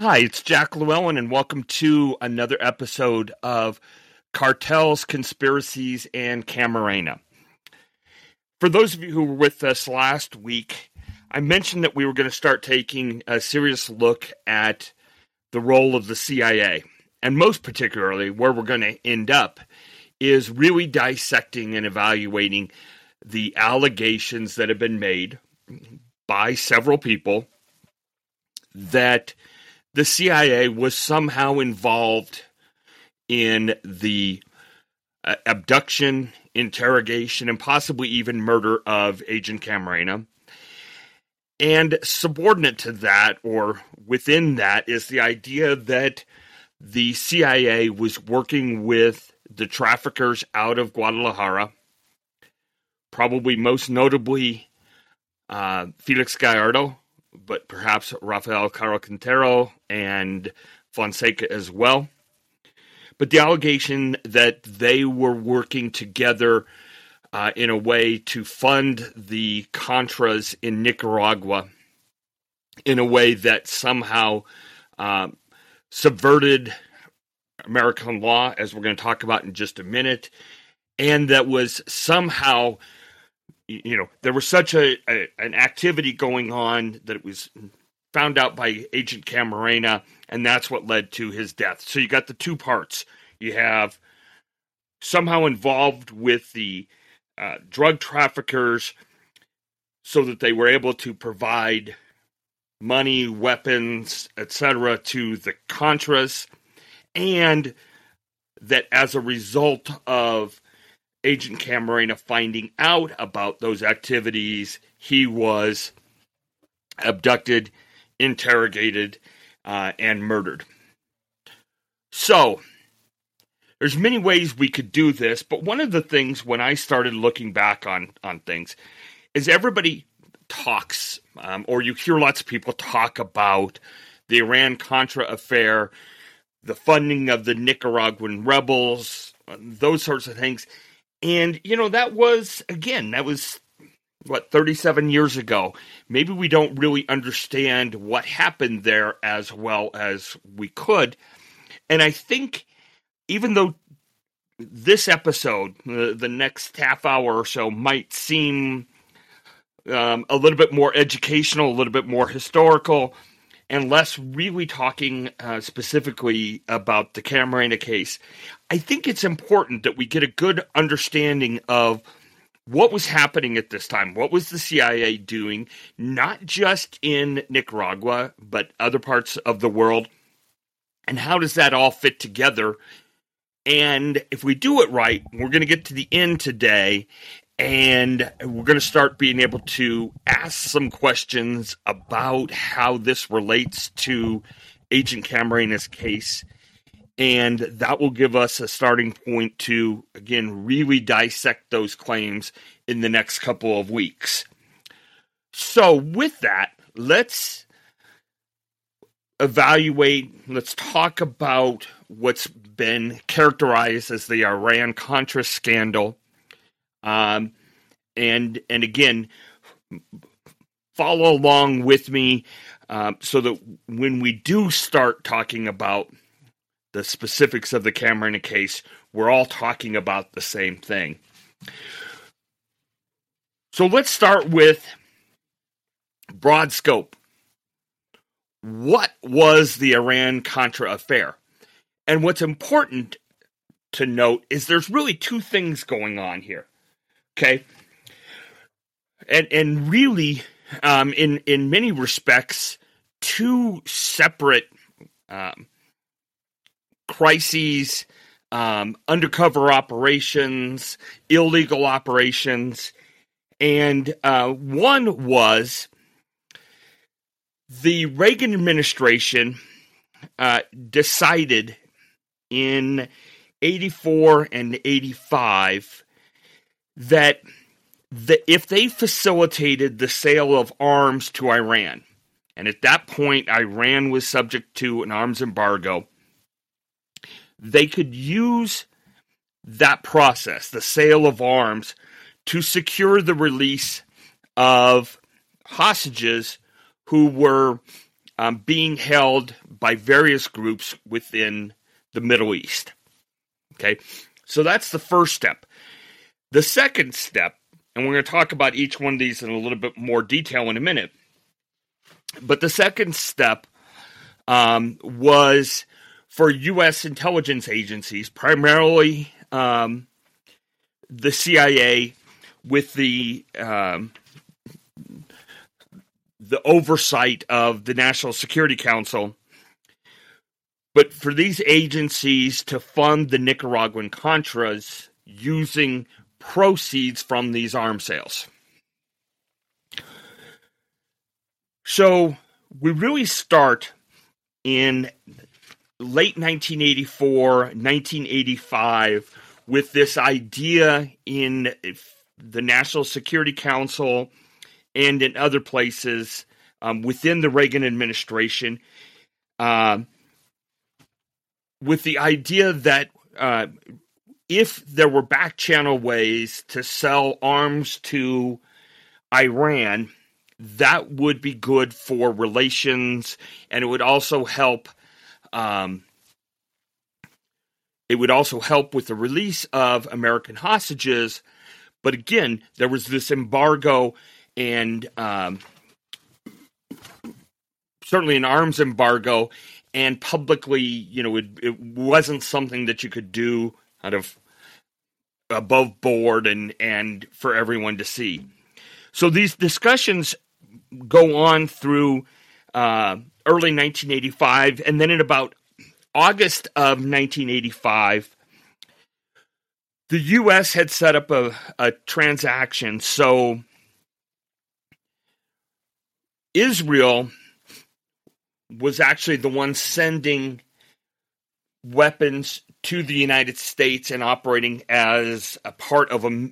Hi, it's Jack Llewellyn, and welcome to another episode of Cartels, Conspiracies, and Camarena. For those of you who were with us last week, I mentioned that we were going to start taking a serious look at the role of the CIA, and most particularly, where we're going to end up is really dissecting and evaluating the allegations that have been made by several people that the CIA was somehow involved in the uh, abduction, interrogation, and possibly even murder of Agent Camarena. And subordinate to that, or within that, is the idea that the CIA was working with the traffickers out of Guadalajara, probably most notably uh, Felix Gallardo, but perhaps Rafael Caro Quintero and Fonseca as well. But the allegation that they were working together uh, in a way to fund the Contras in Nicaragua in a way that somehow uh, subverted American law, as we're going to talk about in just a minute, and that was somehow you know there was such a, a, an activity going on that it was found out by agent camarena and that's what led to his death. So you got the two parts. You have somehow involved with the uh, drug traffickers so that they were able to provide money weapons etc to the contras and that as a result of Agent Camarena finding out about those activities, he was abducted, interrogated, uh, and murdered. So, there's many ways we could do this, but one of the things when I started looking back on on things is everybody talks, um, or you hear lots of people talk about the Iran Contra affair, the funding of the Nicaraguan rebels, those sorts of things. And, you know, that was, again, that was what 37 years ago. Maybe we don't really understand what happened there as well as we could. And i think even though this episode the next half hour or so might seem um, a little bit more educational a little bit more historical and less really talking uh, specifically about the Camarena case, I think it's important that we get a good understanding of what was happening at this time. What was the CIA doing, not just in Nicaragua, but other parts of the world? And how does that all fit together? And if we do it right, we're going to get to the end today and we're going to start being able to ask some questions about how this relates to Agent Camarena's case. And that will give us a starting point to, again, really dissect those claims in the next couple of weeks. So, with that, let's evaluate, let's talk about what's been characterized as the Iran Contra scandal um, and and again, follow along with me um, so that when we do start talking about the specifics of the Camarena case, we're all talking about the same thing. So let's start with broad scope. What was the Iran Contra affair? And what's important to note is there's really two things going on here. Okay. And and really, um, in in many respects, two separate um, crises, um, undercover operations, illegal operations, and uh, one was the Reagan administration uh, decided in 84 and 85 that the, if they facilitated the sale of arms to Iran, and at that point Iran was subject to an arms embargo, they could use that process, the sale of arms, to secure the release of hostages who were um, being held by various groups within the Middle East. Okay, so that's the first step. The second step, and we're going to talk about each one of these in a little bit more detail in a minute. But the second step um, was for U.S. intelligence agencies, primarily um, the CIA, with the um, the oversight of the National Security Council. But for these agencies to fund the Nicaraguan Contras using proceeds from these arms sales. So we really start in late 1984, 1985 with this idea in the National Security Council and in other places um, within the Reagan administration, uh, with the idea that uh, if there were back channel ways to sell arms to Iran, that would be good for relations, and it would also help. Um, it would also help with the release of American hostages. But again, there was this embargo and um, certainly an arms embargo, and publicly, you know, it, it wasn't something that you could do out of above board and and for everyone to see. So these discussions go on through uh, early 1985, and then in about August of 1985, the U.S. had set up a, a transaction. So Israel was actually the one sending weapons to the United States and operating as a part of a,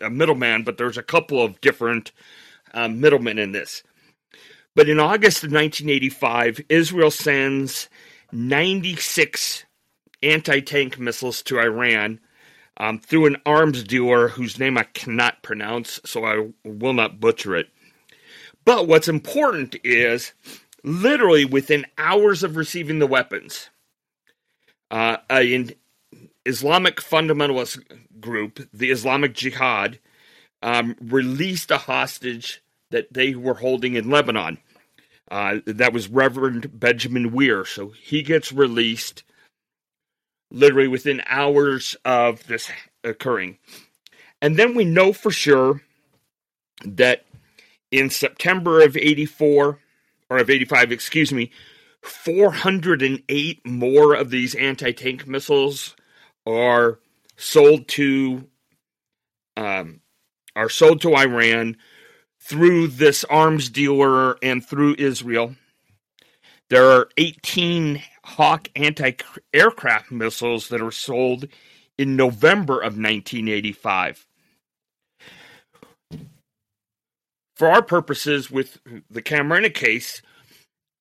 a middleman, but there's a couple of different um, middlemen in this. But in August of 1985, Israel sends 96 anti tank missiles to Iran um, through an arms dealer whose name I cannot pronounce, so I will not butcher it. But what's important is literally within hours of receiving the weapons, uh, an Islamic fundamentalist group, the Islamic Jihad, um, released a hostage that they were holding in Lebanon. Uh, that was Reverend Benjamin Weir. So he gets released literally within hours of this occurring. And then we know for sure that in September of 84, or of 85, excuse me, 408 more of these anti tank missiles are sold to um, are sold to Iran through this arms dealer and through Israel. There are 18 Hawk anti aircraft missiles that are sold in November of 1985. For our purposes, with the Camarena case,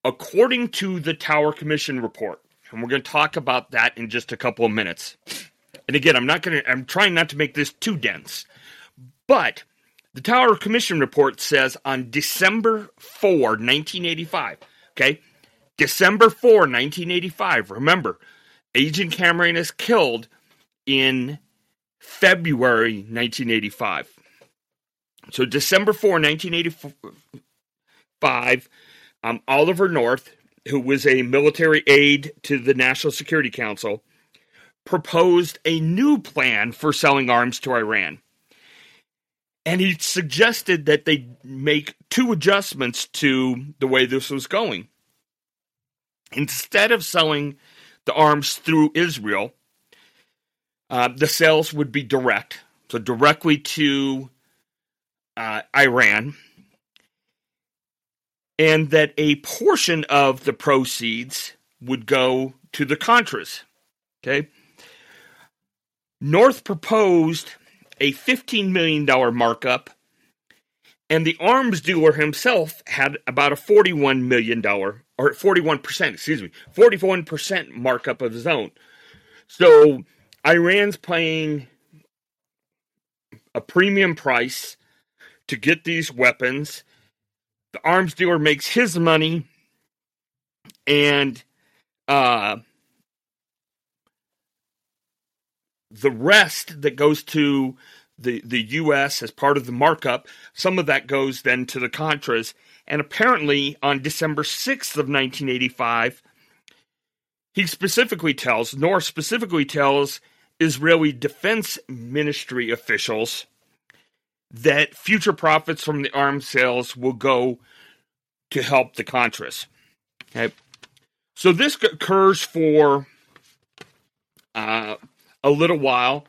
according to the Tower Commission report, and we're going to talk about that in just a couple of minutes. And again, I'm not going to, I'm trying not to make this too dense, but the Tower Commission report says on December 4, 1985, okay? December 4, 1985. Remember, Agent Camarena is killed in February 1985. So December 4, 1985, um, Oliver North, who was a military aide to the National Security Council, proposed a new plan for selling arms to Iran and he suggested that they make two adjustments to the way this was going. Instead of selling the arms through Israel, uh, the sales would be direct, so directly to uh, Iran, and that a portion of the proceeds would go to the Contras. Okay. North proposed a $15 million markup, and the arms dealer himself had about a $41 million, or 41%, excuse me, 41% markup of his own. So Iran's paying a premium price to get these weapons. The arms dealer makes his money, and uh, the rest that goes to the the U.S. as part of the markup, some of that goes then to the Contras. And apparently, on December sixth of nineteen eighty five, he specifically tells, nor specifically tells Israeli Defense Ministry officials that future profits from the arms sales will go to help the Contras. Okay. So this occurs for uh, a little while.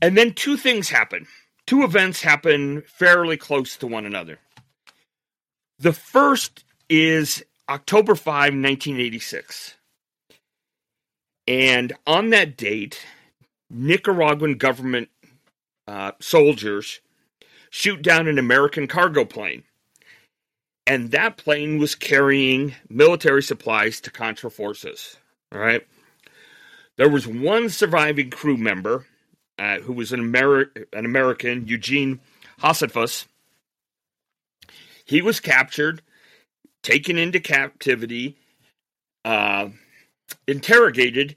And then two things happen. Two events happen fairly close to one another. The first is October 5, 1986. And on that date, Nicaraguan government uh, soldiers shoot down an American cargo plane. And that plane was carrying military supplies to Contra forces. All right. There was one surviving crew member uh, who was an, Ameri- an American, Eugene Hasenfus. He was captured, taken into captivity, uh, interrogated,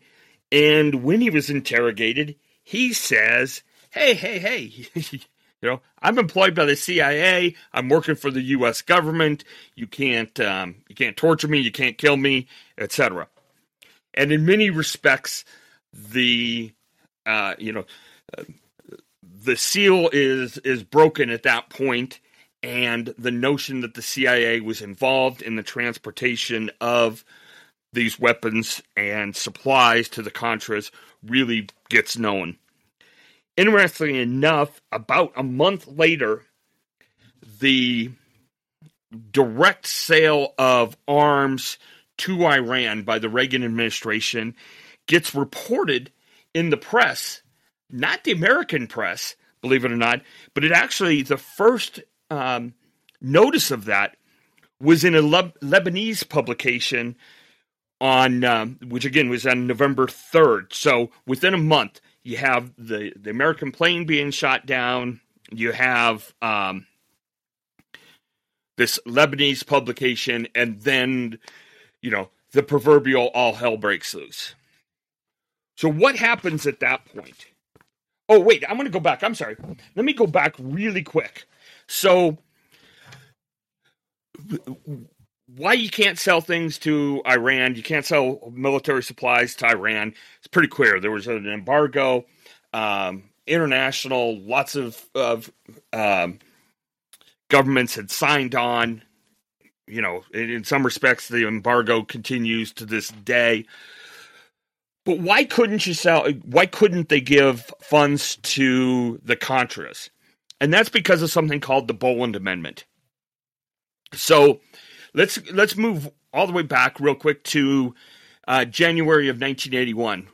and when he was interrogated, he says, "Hey, hey, hey, you know, I'm employed by the CIA. I'm working for the U.S. government. You can't, um, you can't torture me. You can't kill me, etc." And in many respects, the, uh, you know, the seal is is broken at that point, and the notion that the CIA was involved in the transportation of these weapons and supplies to the Contras really gets known. Interestingly enough, about a month later, the direct sale of arms to Iran by the Reagan administration gets reported in the press, not the American press, believe it or not, but it actually, the first um, notice of that was in a Le- Lebanese publication on um, which again was on November 3rd. So within a month, you have the the American plane being shot down. You have um, this Lebanese publication, and then you know the proverbial all hell breaks loose. So what happens at that point? Oh wait, I'm going to go back. I'm sorry. Let me go back really quick. So why you can't sell things to Iran, you can't sell military supplies to Iran. It's pretty clear. There was an embargo, um, international, lots of, of um, governments had signed on. You know, in some respects, the embargo continues to this day. But why couldn't you sell? Why couldn't they give funds to the Contras? And that's because of something called the Boland Amendment. So let's let's move all the way back real quick to uh, January of 1981.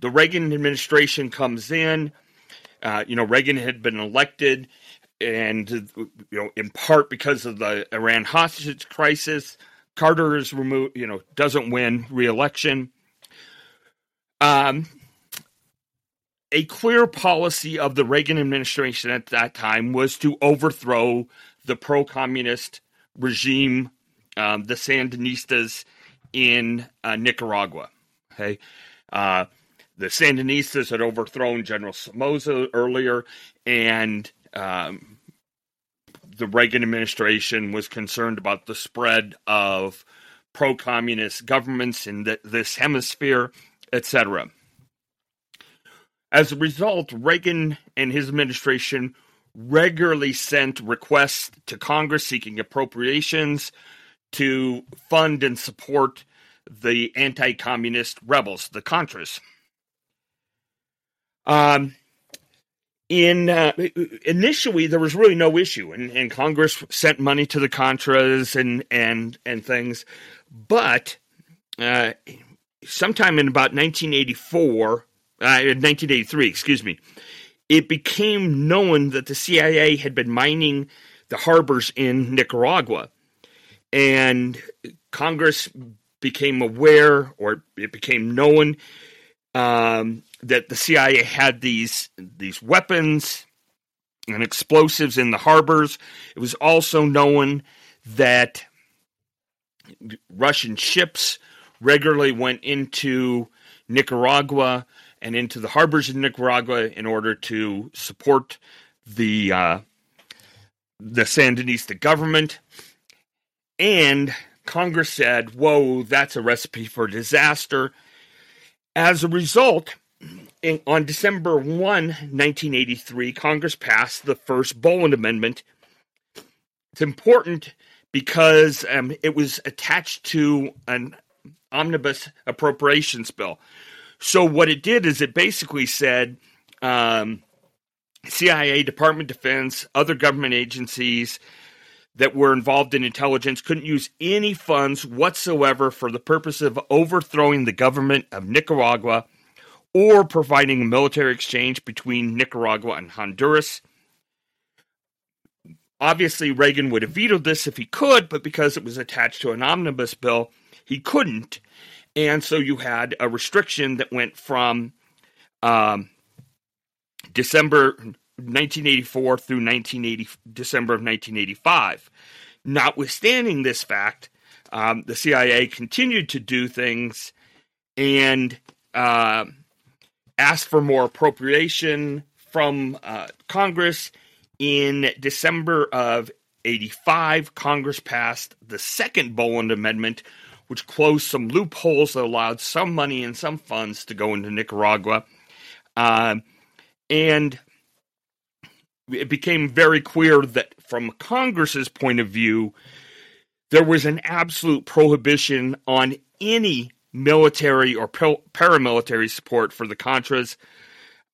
The Reagan administration comes in. Uh, you know, Reagan had been elected, and you know, in part because of the Iran hostage crisis, Carter is removed. You know, doesn't win re-election. Um, a clear policy of the Reagan administration at that time was to overthrow the pro-communist regime um, the Sandinistas in uh, Nicaragua. Okay, uh, the Sandinistas had overthrown General Somoza earlier, and um, the Reagan administration was concerned about the spread of pro-communist governments in this hemisphere, etc. As a result, Reagan and his administration regularly sent requests to Congress seeking appropriations to fund and support the anti communist rebels, the Contras. Um, in uh, initially there was really no issue and, and, congress sent money to the contras and and and things but uh, sometime in about 1984 uh, 1983 excuse me it became known that the cia had been mining the harbors in nicaragua and Congress became aware, or it became known, um, that the CIA had these these weapons and explosives in the harbors. It was also known that Russian ships regularly went into Nicaragua and into the harbors of Nicaragua in order to support the uh, the Sandinista government. And Congress said, "Whoa, that's a recipe for disaster." As a result, in, on December 1, 1983, Congress passed the first Boland Amendment. It's important because um, it was attached to an omnibus appropriations bill. So, what it did is it basically said um, CIA, Department of Defense, other government agencies that were involved in intelligence couldn't use any funds whatsoever for the purpose of overthrowing the government of Nicaragua or providing a military exchange between Nicaragua and Honduras. Obviously, Reagan would have vetoed this if he could, but because it was attached to an omnibus bill, he couldn't. And so you had a restriction that went from um, December 1984 through 1980, December of 1985. Notwithstanding this fact, um, the CIA continued to do things and uh, asked for more appropriation from uh, Congress. In December of 85, Congress passed the second Boland Amendment, which closed some loopholes that allowed some money and some funds to go into Nicaragua. Uh, and it became very clear that from Congress's point of view, there was an absolute prohibition on any military or paramilitary support for the Contras.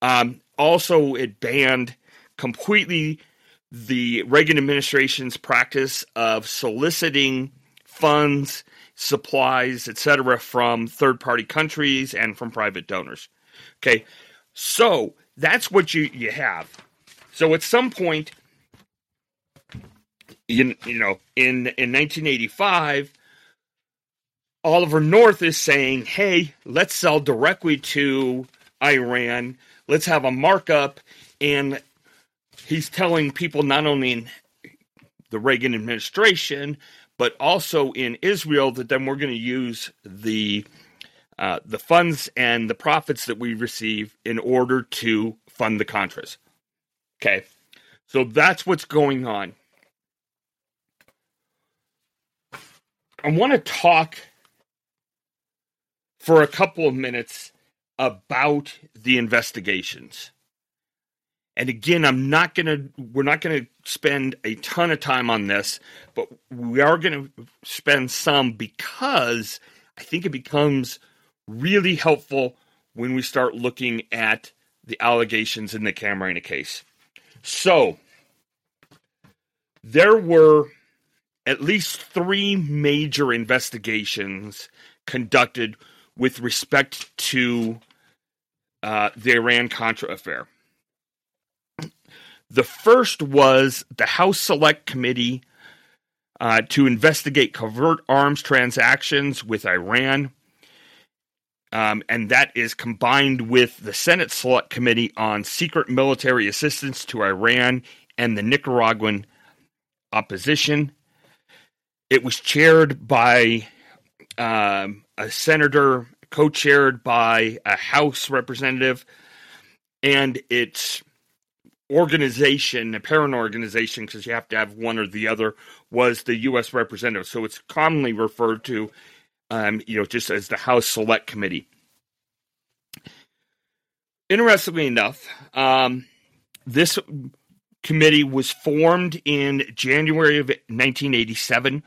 Um, also, it banned completely the Reagan administration's practice of soliciting funds, supplies, etc., from third party countries and from private donors. Okay, so that's what you, you have. So at some point, you, you know, in, in 1985, Oliver North is saying, hey, let's sell directly to Iran. Let's have a markup. And he's telling people not only in the Reagan administration, but also in Israel that then we're going to use the uh, the funds and the profits that we receive in order to fund the Contras. Okay, so that's what's going on. I want to talk for a couple of minutes about the investigations. And again, I'm not going to, we're not going to spend a ton of time on this, but we are going to spend some because I think it becomes really helpful when we start looking at the allegations in the Camarena case. So, there were at least three major investigations conducted with respect to uh, the Iran Contra affair. The first was the House Select Committee uh, to investigate covert arms transactions with Iran. Um, and that is combined with the Senate Select Committee on Secret Military Assistance to Iran and the Nicaraguan opposition. It was chaired by um, a senator co-chaired by a House representative, and its organization, a parent organization, because you have to have one or the other, was the U.S. representative. So it's commonly referred to, um, you know, just as the House Select Committee. Interestingly enough, um, this committee was formed in January of 1987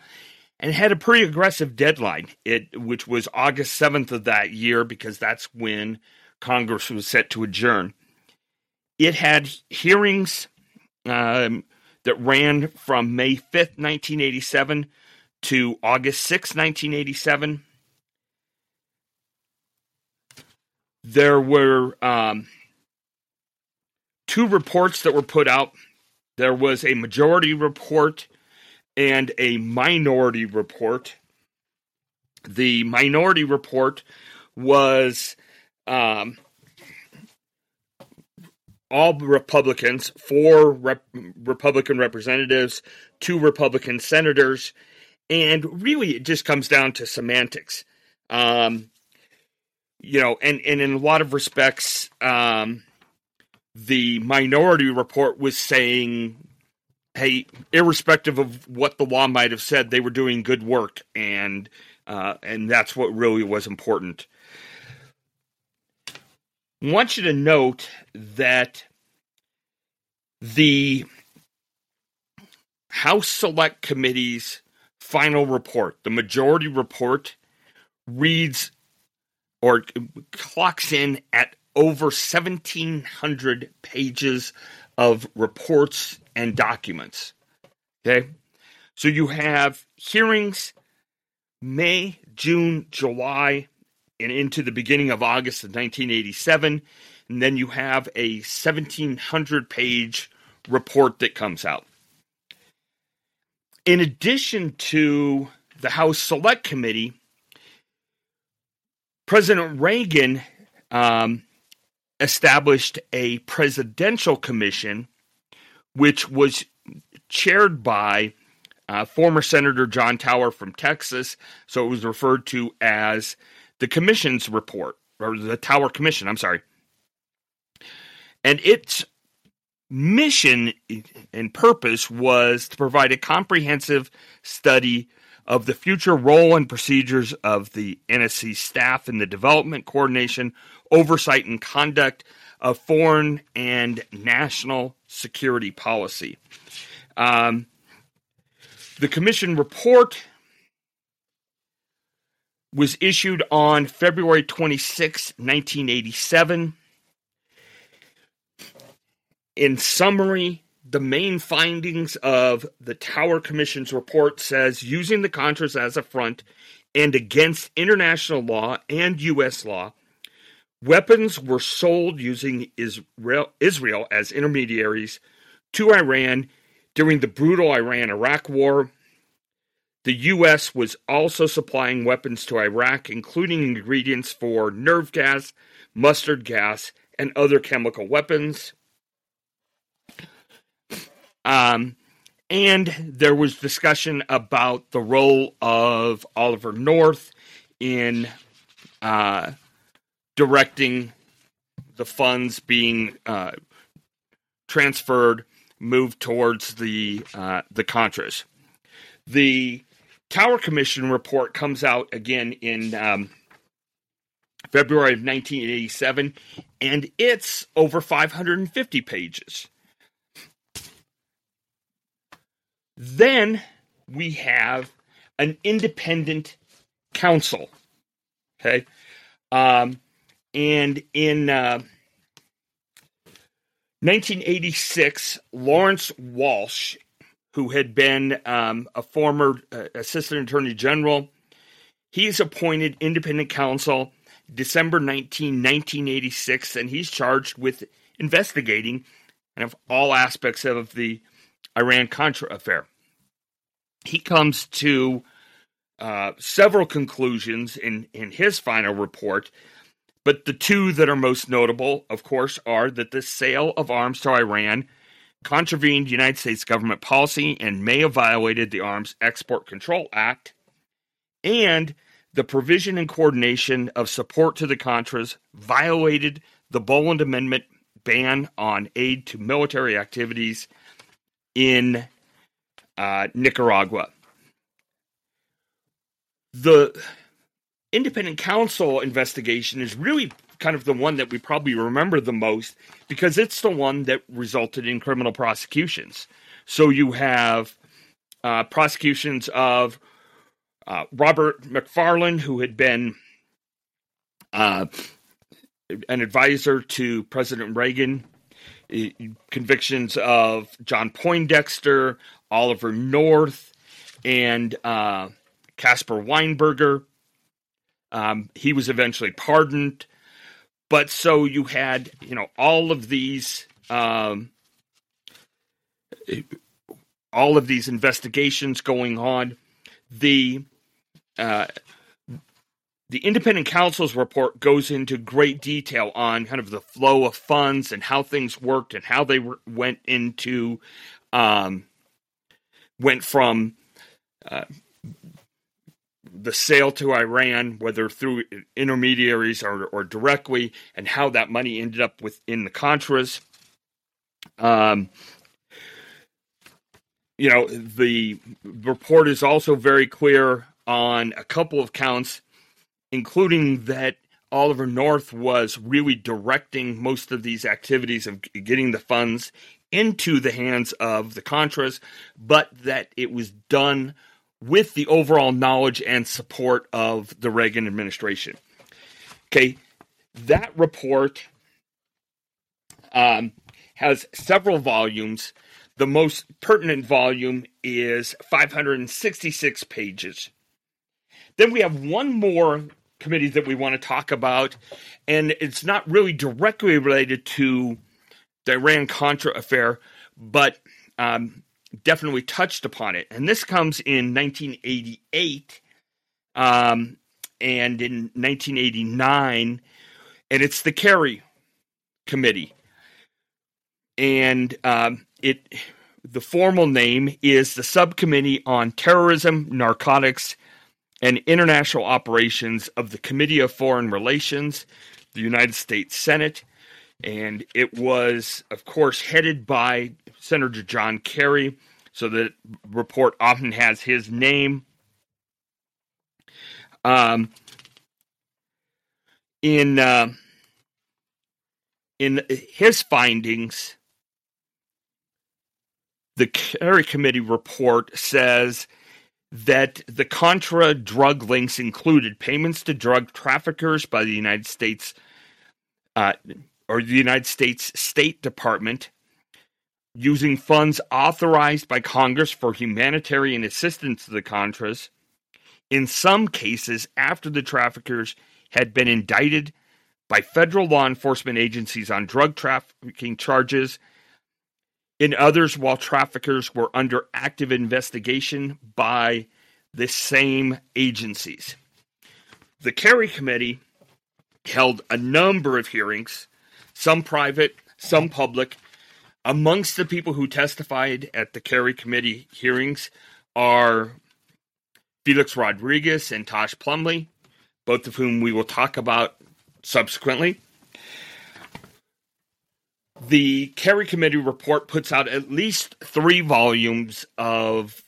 and had a pretty aggressive deadline, it which was August 7th of that year because that's when Congress was set to adjourn. It had hearings um, that ran from May 5th, 1987 to August 6th, 1987. There were um, two reports that were put out. There was a majority report and a minority report. The minority report was um, all Republicans, four rep- Republican representatives, two Republican senators, and really it just comes down to semantics. Um, you know, and, and in a lot of respects, um, the minority report was saying, hey, irrespective of what the law might have said, they were doing good work, and uh, and that's what really was important. I want you to note that the House Select Committee's final report, the majority report, reads or clocks in at over 1,700 pages of reports and documents. Okay? So you have hearings May, June, July, and into the beginning of August of 1987. And then you have a 1,700 page report that comes out. In addition to the House Select Committee, President Reagan um, established a presidential commission, which was chaired by uh, former Senator John Tower from Texas. So it was referred to as the Commission's report, or the Tower Commission, I'm sorry. And its mission and purpose was to provide a comprehensive study of the future role and procedures of the NSC staff in the development, coordination, oversight, and conduct of foreign and national security policy. Um, the Commission report was issued on February 26, 1987. In summary, the main findings of the Tower Commission's report says using the Contras as a front and against international law and U.S. law, weapons were sold using Israel, Israel as intermediaries to Iran during the brutal Iran Iraq War. The U.S. was also supplying weapons to Iraq, including ingredients for nerve gas, mustard gas, and other chemical weapons. Um, and there was discussion about the role of Oliver North in uh, directing the funds being uh, transferred, moved towards the uh, the Contras. The Tower Commission report comes out again in um, February of 1987, and it's over 550 pages. Then we have an independent counsel. Okay. Um, and in uh, 1986, Lawrence Walsh, who had been um, a former uh, assistant attorney general, he's appointed independent counsel December 19, 1986, and he's charged with investigating kind of all aspects of the Iran Contra affair. He comes to uh, several conclusions in, in his final report, but the two that are most notable, of course, are that the sale of arms to Iran contravened United States government policy and may have violated the Arms Export Control Act, and the provision and coordination of support to the Contras violated the Boland Amendment ban on aid to military activities in uh, Nicaragua. The independent counsel investigation is really kind of the one that we probably remember the most because it's the one that resulted in criminal prosecutions. So you have uh, prosecutions of uh, Robert McFarlane, who had been uh, an advisor to President Reagan convictions of John Poindexter, Oliver North, and uh, Caspar Weinberger. Um, he was eventually pardoned. But so you had, you know, all of these, um, all of these investigations going on. The uh, the independent counsel's report goes into great detail on kind of the flow of funds and how things worked and how they went into um, went from uh, the sale to Iran, whether through intermediaries or, or directly, and how that money ended up within the Contras. Um, you know, the report is also very clear on a couple of counts, including that Oliver North was really directing most of these activities of getting the funds into the hands of the Contras, but that it was done with the overall knowledge and support of the Reagan administration. Okay, that report um, has several volumes. The most pertinent volume is 566 pages. Then we have one more committee that we want to talk about, and it's not really directly related to the Iran Contra affair, but um, definitely touched upon it. And this comes in 1988 um, and in 1989, and it's the Kerry Committee. And um, it the formal name is the Subcommittee on Terrorism, Narcotics, and International Operations of the Committee of Foreign Relations, the United States Senate. And it was, of course, headed by Senator John Kerry. So the report often has his name. Um, in uh, in his findings, the Kerry Committee report says that the Contra drug links included payments to drug traffickers by the United States uh, or the United States State Department using funds authorized by Congress for humanitarian assistance to the Contras, in some cases after the traffickers had been indicted by federal law enforcement agencies on drug trafficking charges, in others while traffickers were under active investigation by the same agencies. The Kerry Committee held a number of hearings, some private, some public, amongst the people who testified at the Kerry Committee hearings are Felix Rodriguez and Tosh Plumlee, both of whom we will talk about subsequently. The Kerry Committee report puts out at least three volumes of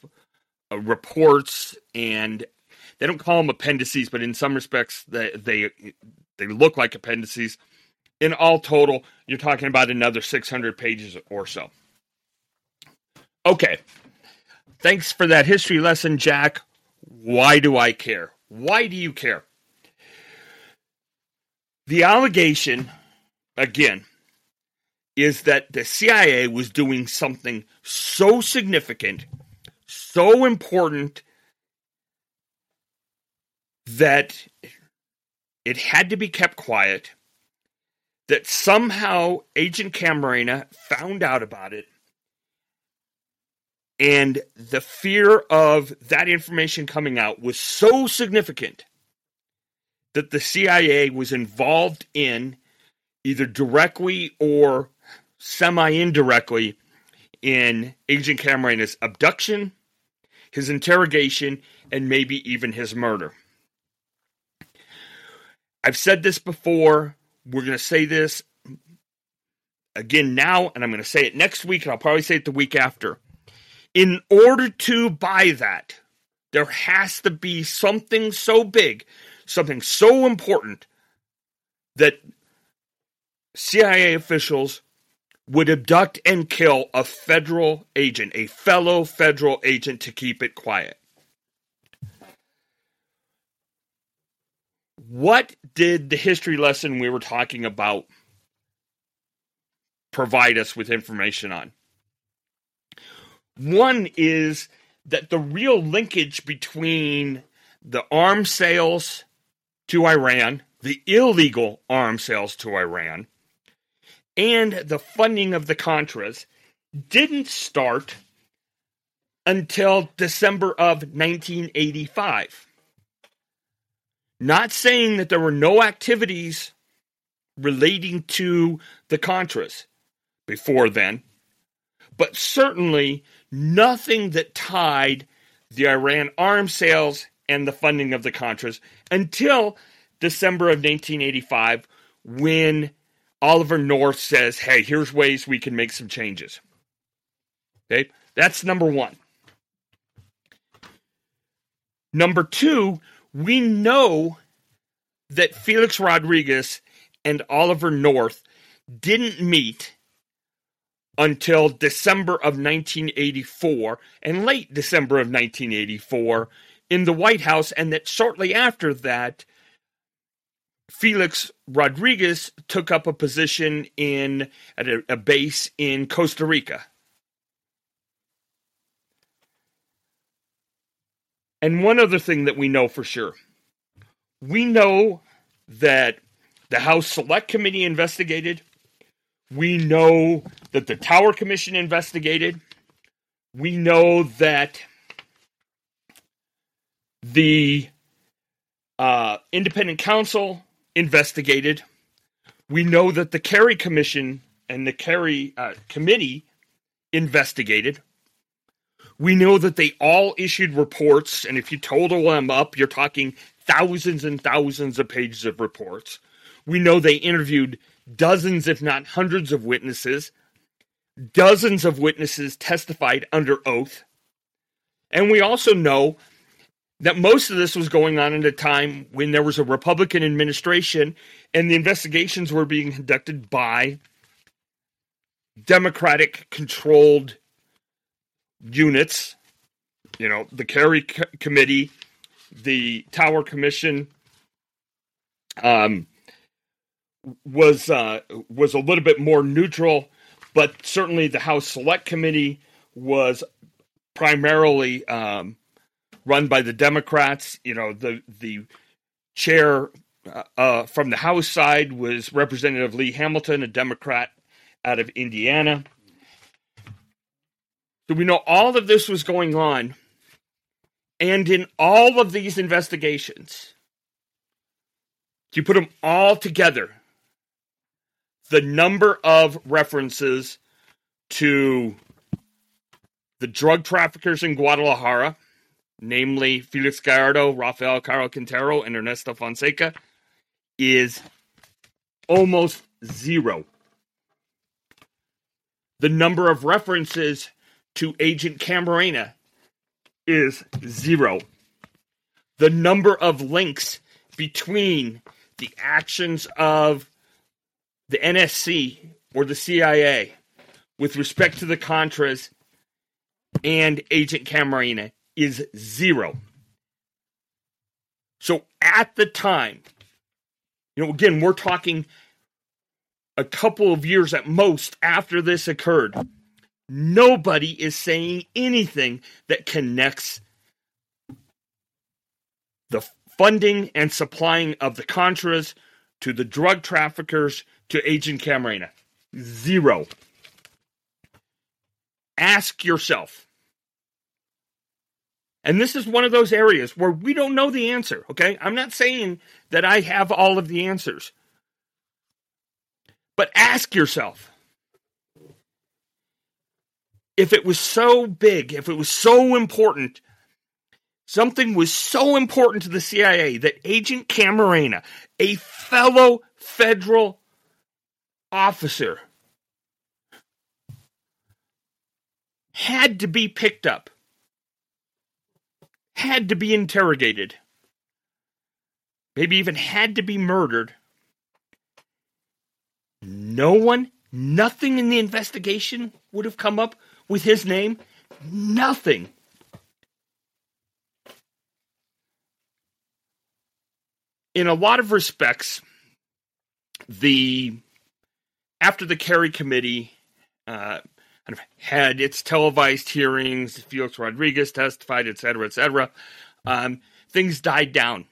uh, reports, and they don't call them appendices, but in some respects, they they, they look like appendices in all total, you're talking about another 600 pages or so. Okay. Thanks for that history lesson, Jack. Why do I care? Why do you care? The allegation, again, is that the CIA was doing something so significant, so important, that it had to be kept quiet that somehow Agent Camarena found out about it. And the fear of that information coming out was so significant that the CIA was involved in either directly or semi indirectly in Agent Camarena's abduction, his interrogation, and maybe even his murder. I've said this before we're going to say this again now, and I'm going to say it next week, and I'll probably say it the week after. In order to buy that, there has to be something so big, something so important that CIA officials would abduct and kill a federal agent, a fellow federal agent, to keep it quiet. what did the history lesson we were talking about provide us with information on? One is that the real linkage between the arms sales to Iran, the illegal arms sales to Iran, and the funding of the Contras didn't start until December of 1985. Not saying that there were no activities relating to the Contras before then, but certainly nothing that tied the Iran arms sales, and the funding of the Contras until December of 1985 when Oliver North says, hey, here's ways we can make some changes. Okay, that's number one. Number two, we know that Felix Rodriguez and Oliver North didn't meet until December of 1984 and late December of 1984 in the White House, and that shortly after that, Felix Rodriguez took up a position in at a, a base in Costa Rica. And one other thing that we know for sure we know that the House Select Committee investigated. We know that the Tower Commission investigated. We know that the uh, independent counsel investigated. We know that the Kerry Commission and the Kerry uh, Committee investigated. We know that they all issued reports, and if you total them up, you're talking thousands and thousands of pages of reports. We know they interviewed dozens, if not hundreds, of witnesses. Dozens of witnesses testified under oath. And we also know that most of this was going on at a time when there was a Republican administration and the investigations were being conducted by Democratic controlled units. You know, the Kerry C- Committee, the Tower Commission, um, was uh, was a little bit more neutral, but certainly the House Select Committee was primarily um, run by the Democrats. You know, the the chair uh, uh, from the House side was Representative Lee Hamilton, a Democrat out of Indiana. So we know all of this was going on, and in all of these investigations, you put them all together, the number of references to the drug traffickers in Guadalajara, namely Felix Gallardo, Rafael Caro Quintero, and Ernesto Fonseca, is almost zero. The number of references to Agent Camarena is zero. The number of links between the actions of the NSC or the CIA with respect to the Contras and Agent Camarena is zero. So at the time, you know, again, we're talking a couple of years at most after this occurred. Nobody is saying anything that connects the funding and supplying of the Contras to the drug traffickers to Agent Camarena. Zero. Ask yourself. And this is one of those areas where we don't know the answer, okay? I'm not saying that I have all of the answers. But ask yourself if it was so big, if it was so important, something was so important to the CIA that Agent Camarena, a fellow federal officer, had to be picked up, had to be interrogated, maybe even had to be murdered. No one, nothing in the investigation would have come up with his name? Nothing. In a lot of respects, the after the Kerry Committee uh, kind of had its televised hearings, Felix Rodriguez testified, et cetera, et cetera, um, things died down.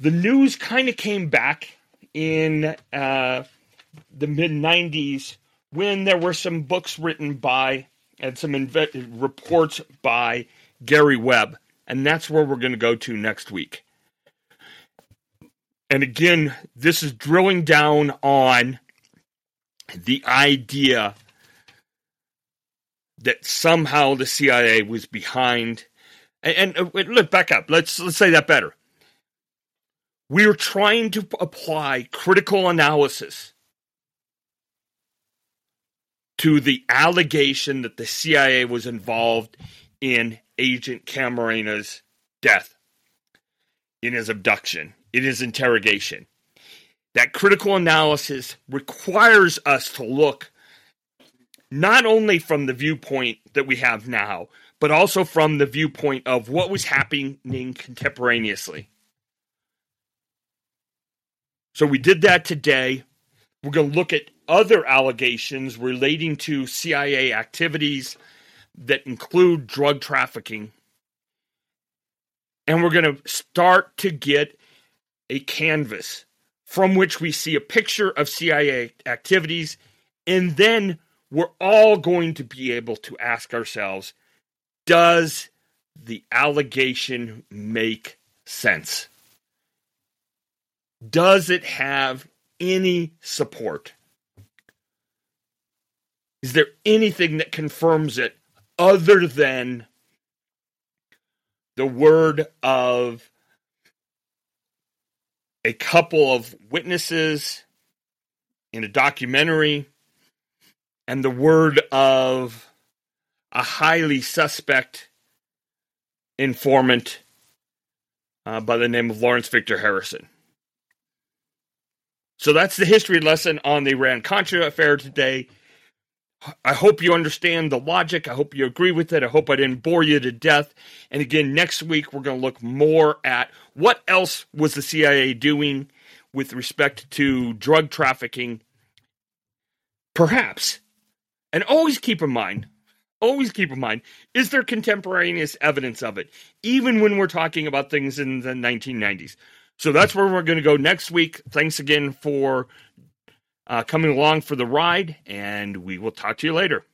The news kind of came back in uh, the mid 90s when there were some books written by and some inve- reports by Gary Webb. And that's where we're going to go to next week. And again, this is drilling down on the idea that somehow the CIA was behind. And, and uh, look, back up. Let's let's say that better. We are trying to apply critical analysis to the allegation that the CIA was involved in Agent Camarena's death, in his abduction, in his interrogation. That critical analysis requires us to look not only from the viewpoint that we have now, but also from the viewpoint of what was happening contemporaneously. So we did that today. We're going to look at other allegations relating to CIA activities that include drug trafficking. And we're going to start to get a canvas from which we see a picture of CIA activities. And then we're all going to be able to ask ourselves does the allegation make sense? Does it have any support? Is there anything that confirms it other than the word of a couple of witnesses in a documentary and the word of a highly suspect informant uh, by the name of Lawrence Victor Harrison. So that's the history lesson on the Iran Contra affair today. I hope you understand the logic. I hope you agree with it. I hope I didn't bore you to death. And again, next week we're going to look more at what else was the CIA doing with respect to drug trafficking. Perhaps. And always keep in mind, always keep in mind, is there contemporaneous evidence of it, even when we're talking about things in the 1990s? So that's where we're going to go next week. Thanks again for uh, coming along for the ride, and we will talk to you later.